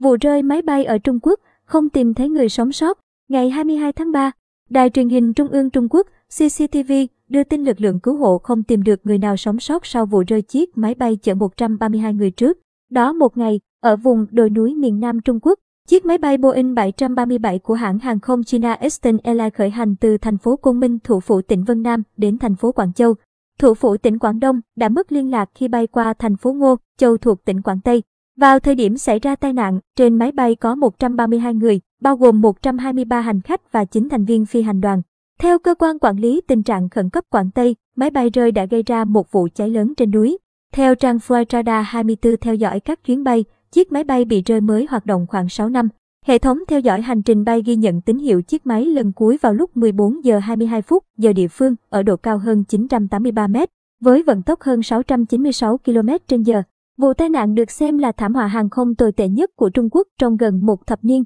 Vụ rơi máy bay ở Trung Quốc, không tìm thấy người sống sót. Ngày 22 tháng 3, Đài truyền hình Trung ương Trung Quốc CCTV đưa tin lực lượng cứu hộ không tìm được người nào sống sót sau vụ rơi chiếc máy bay chở 132 người trước. Đó một ngày, ở vùng đồi núi miền Nam Trung Quốc, chiếc máy bay Boeing 737 của hãng hàng không China Eastern Airlines khởi hành từ thành phố Côn Minh thủ phủ tỉnh Vân Nam đến thành phố Quảng Châu. Thủ phủ tỉnh Quảng Đông đã mất liên lạc khi bay qua thành phố Ngô, Châu thuộc tỉnh Quảng Tây. Vào thời điểm xảy ra tai nạn, trên máy bay có 132 người, bao gồm 123 hành khách và 9 thành viên phi hành đoàn. Theo cơ quan quản lý tình trạng khẩn cấp Quảng Tây, máy bay rơi đã gây ra một vụ cháy lớn trên núi. Theo trang Flightradar 24 theo dõi các chuyến bay, chiếc máy bay bị rơi mới hoạt động khoảng 6 năm. Hệ thống theo dõi hành trình bay ghi nhận tín hiệu chiếc máy lần cuối vào lúc 14 giờ 22 phút giờ địa phương ở độ cao hơn 983 m, với vận tốc hơn 696 km/h. Vụ tai nạn được xem là thảm họa hàng không tồi tệ nhất của Trung Quốc trong gần một thập niên.